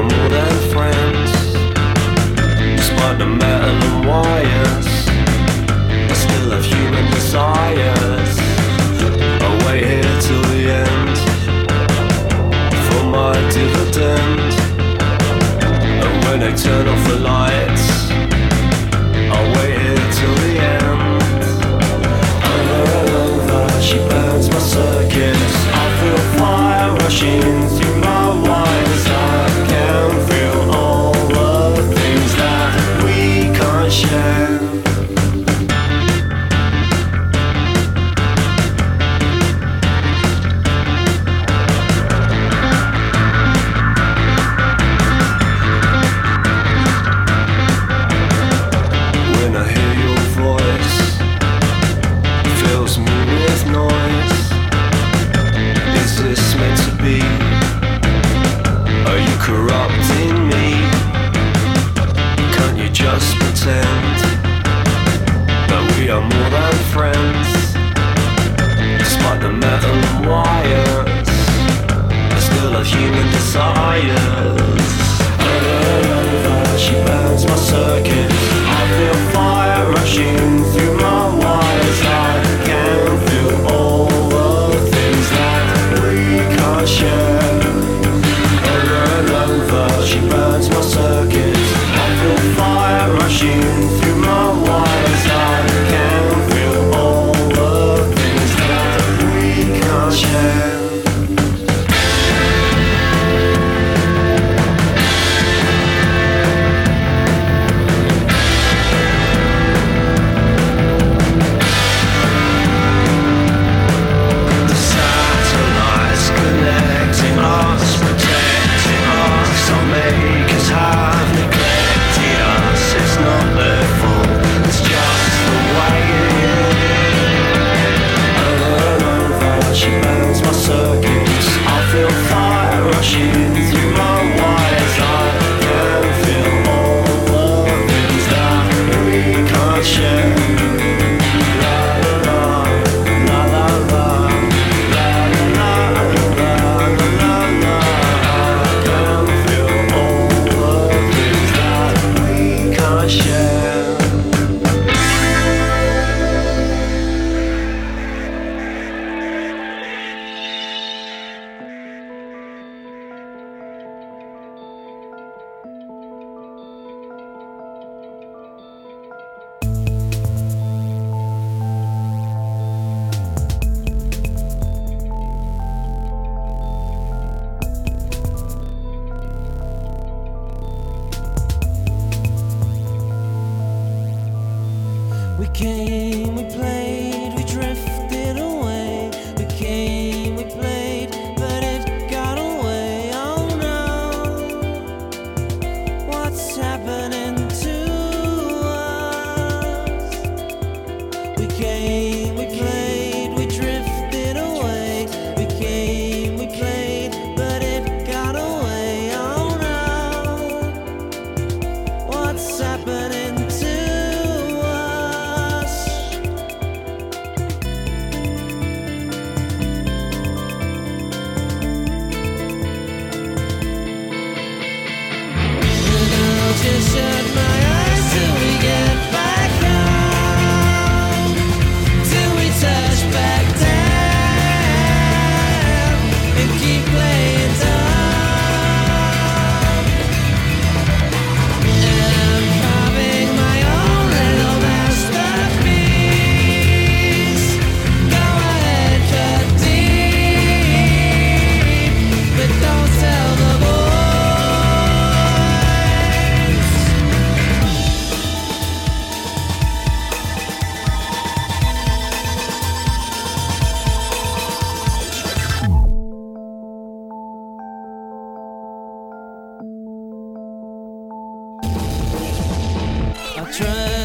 are more than friends. Despite the metal and wires, I still have human desires. We I tried,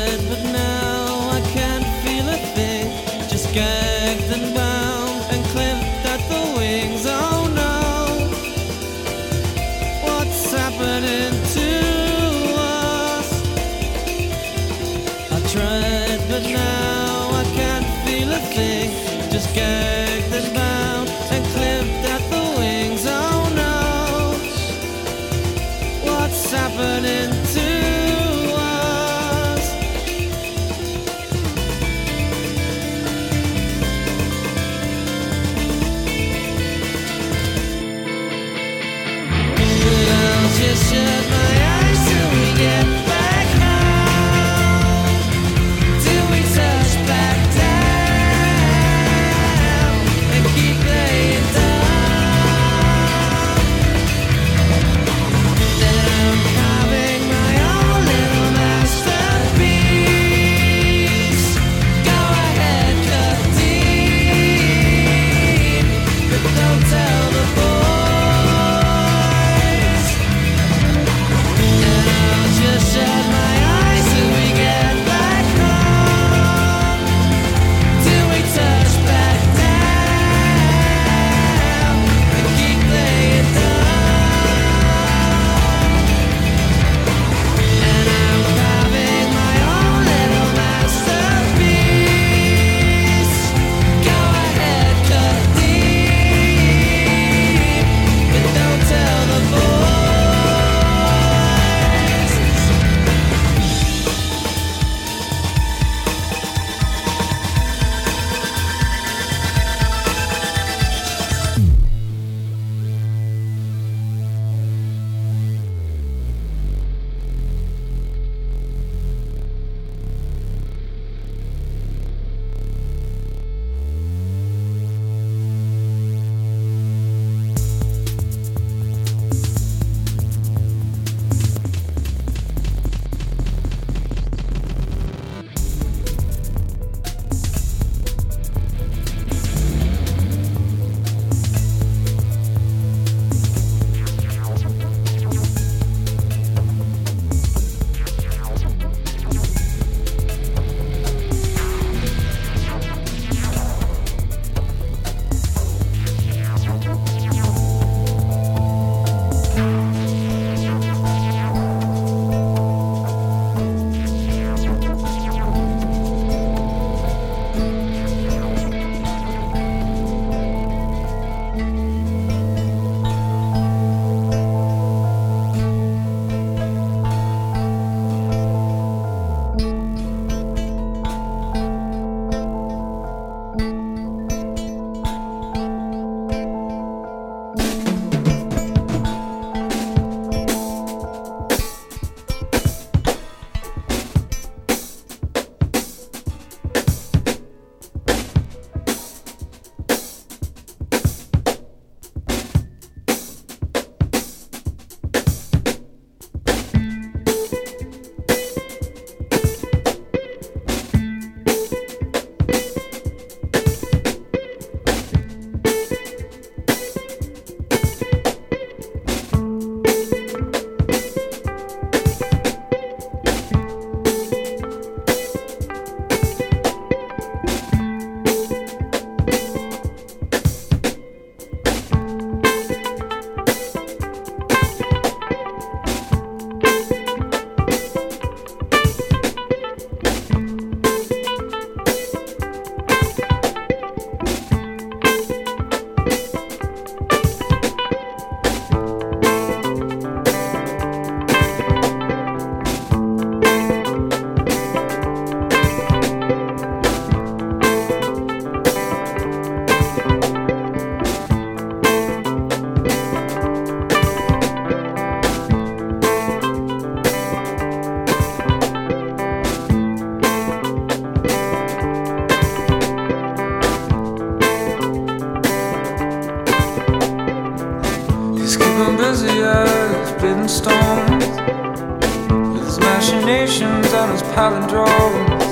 palindromes.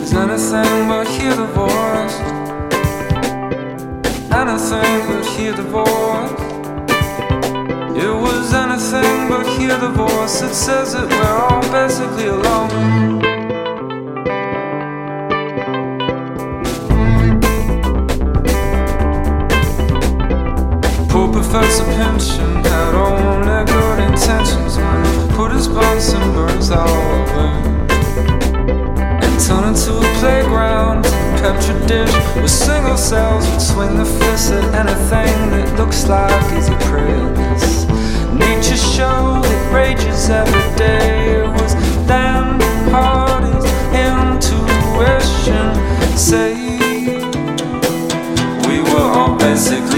Is anything but hear the voice. Anything but hear the voice. It was anything but hear the voice that says that we're all basically alone. Dish with single cells would swing the fist at anything that looks like easy praise. Nature show that rages every day. It was damn parties intuition. Say we were all basically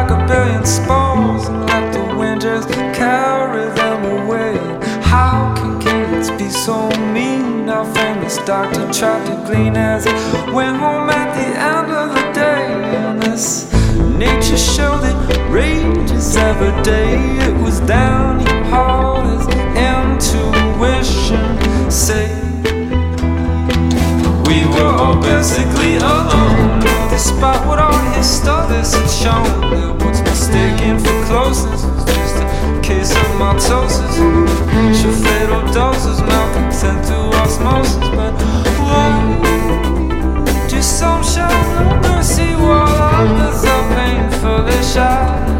like a billion spores and let the wind just carry them away. How can kids be so mean? Our famous doctor tried to glean as he went home at the end of the day. And this nature show that rages every day. It was down your heart as intuition say. We were all basically alone. Despite what his studies had shown, that what's mistaken for closeness was just a case of mitosis. Sure, fatal doses malcontent through osmosis, but whoa, just some show no mercy while others are painfully shy.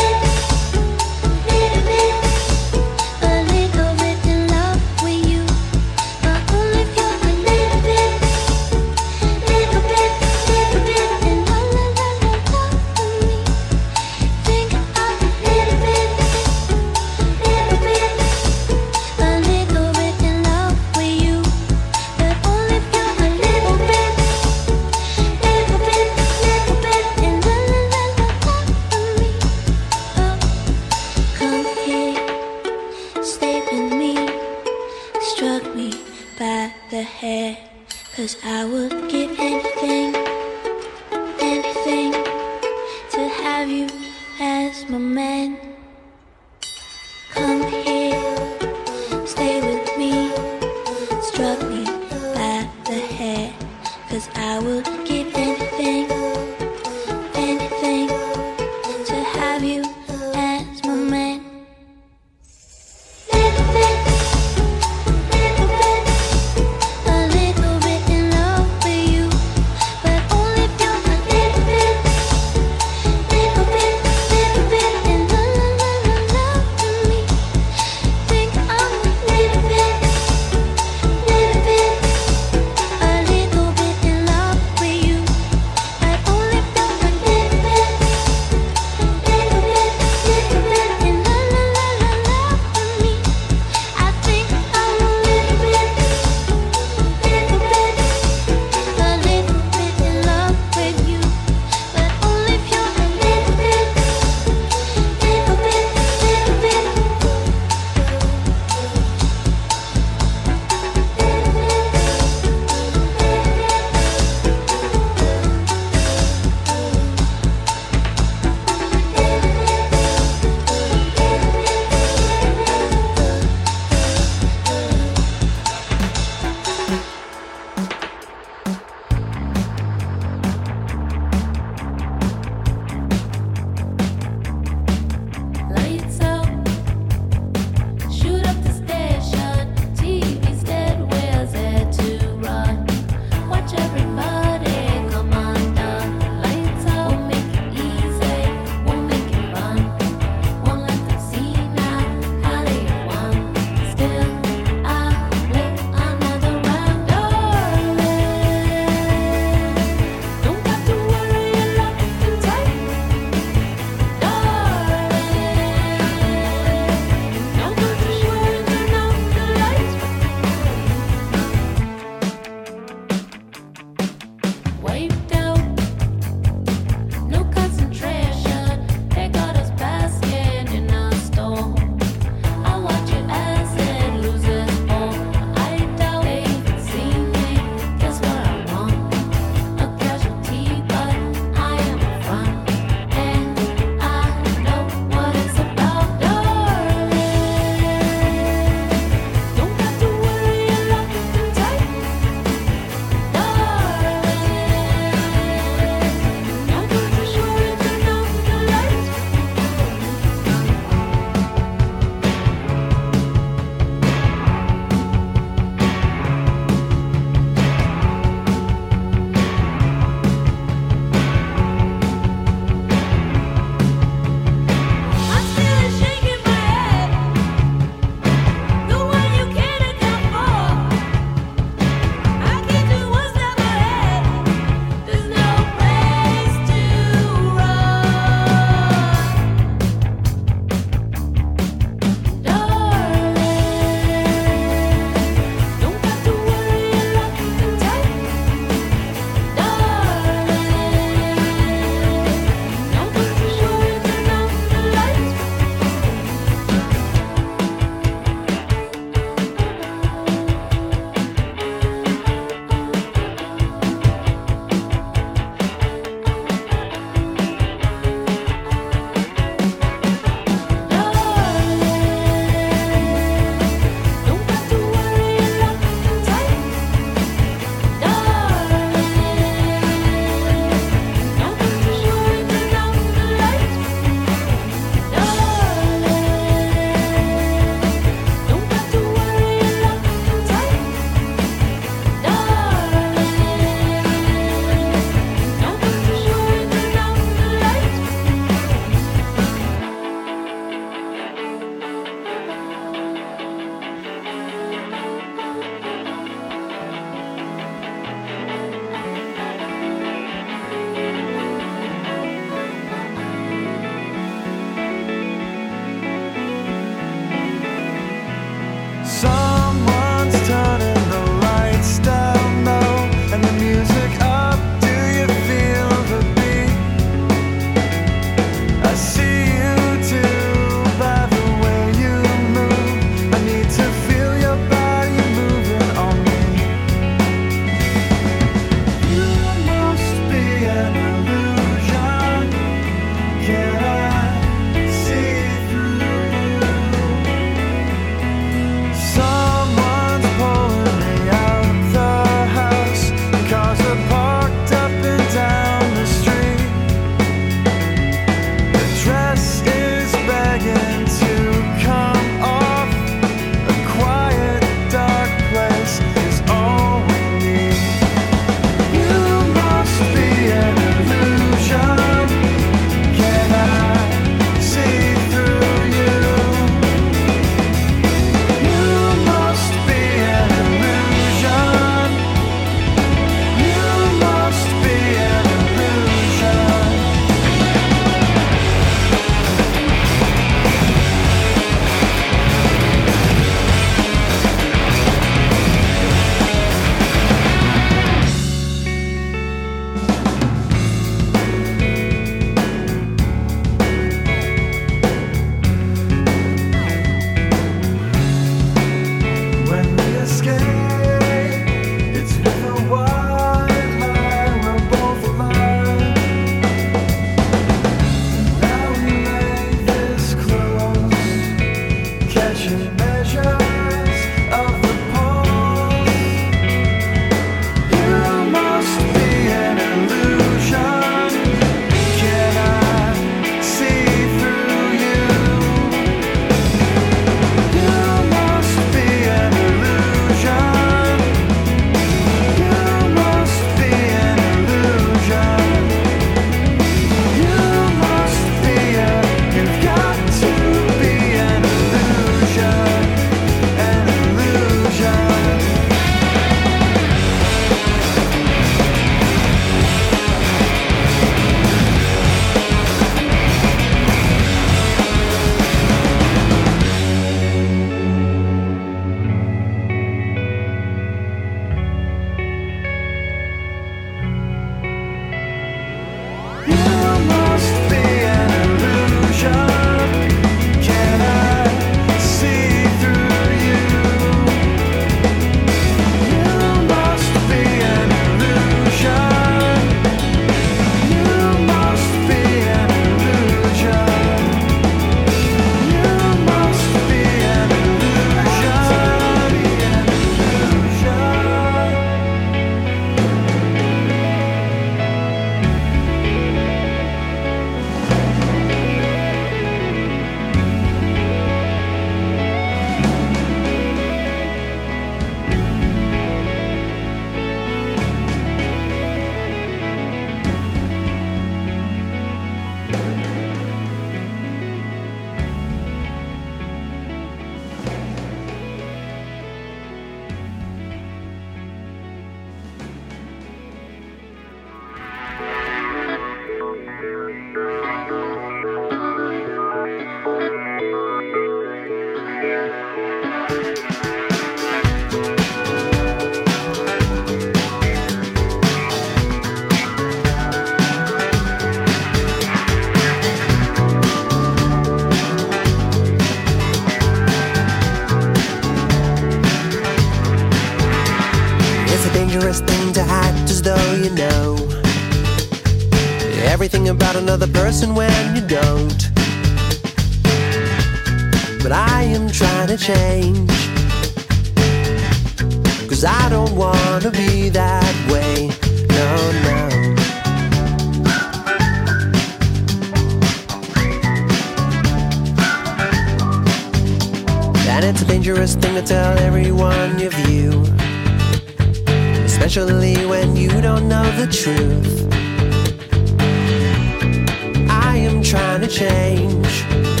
Change.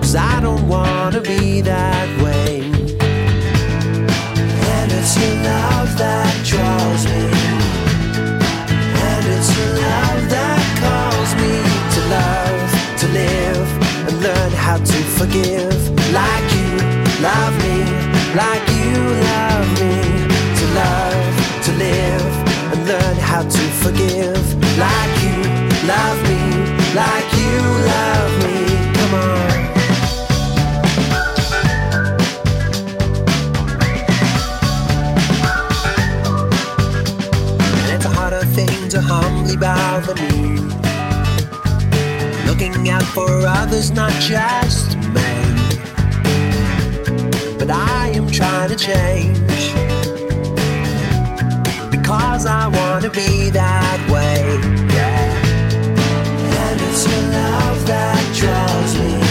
Cause I don't wanna be that way. And it's your love that draws me. And it's your love that calls me to love, to live, and learn how to forgive. Like you love me, like you bow the knee. Looking out for others, not just men. But I am trying to change. Because I want to be that way. Yeah. And it's your love that draws me.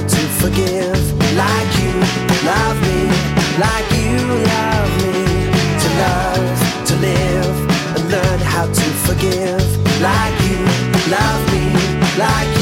To forgive. Like you love me, like you love me. To love, to live, and learn how to forgive. Like you love me, like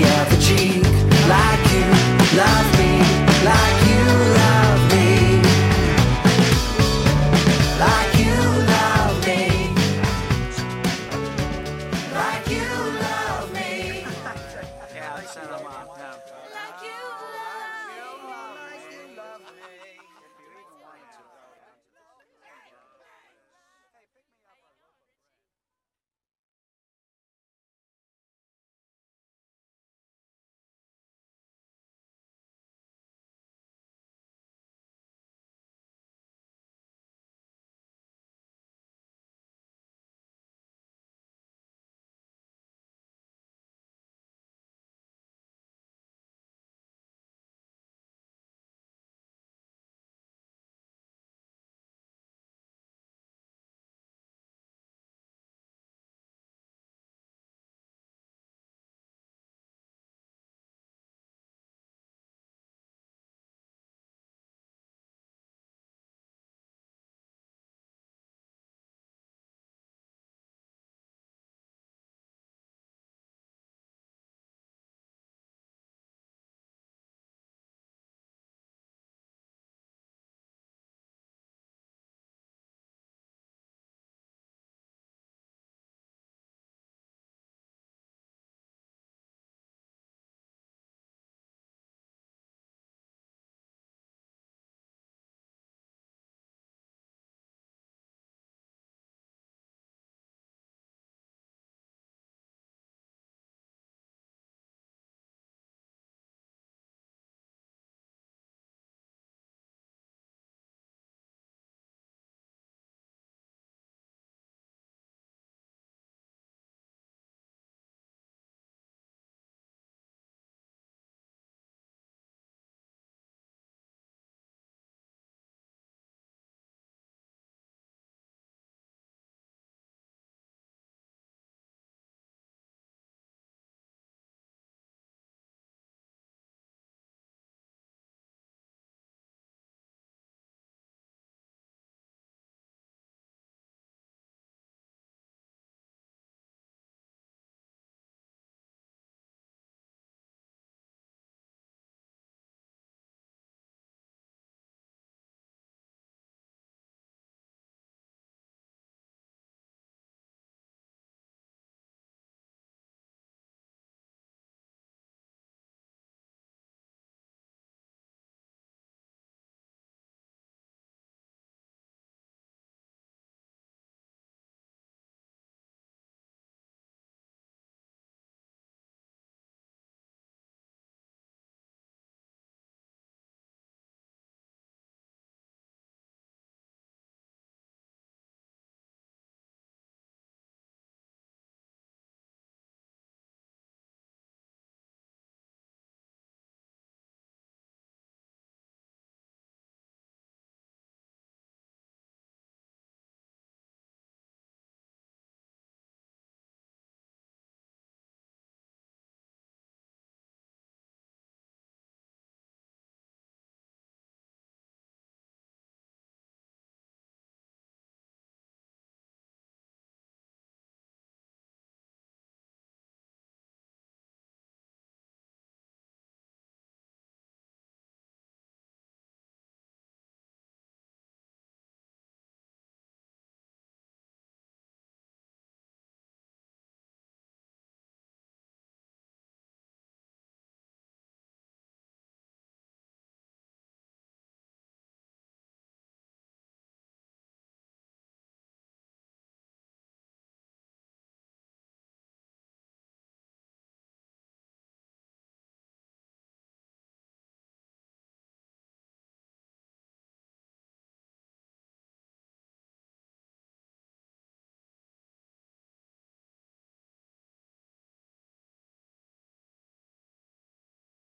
the other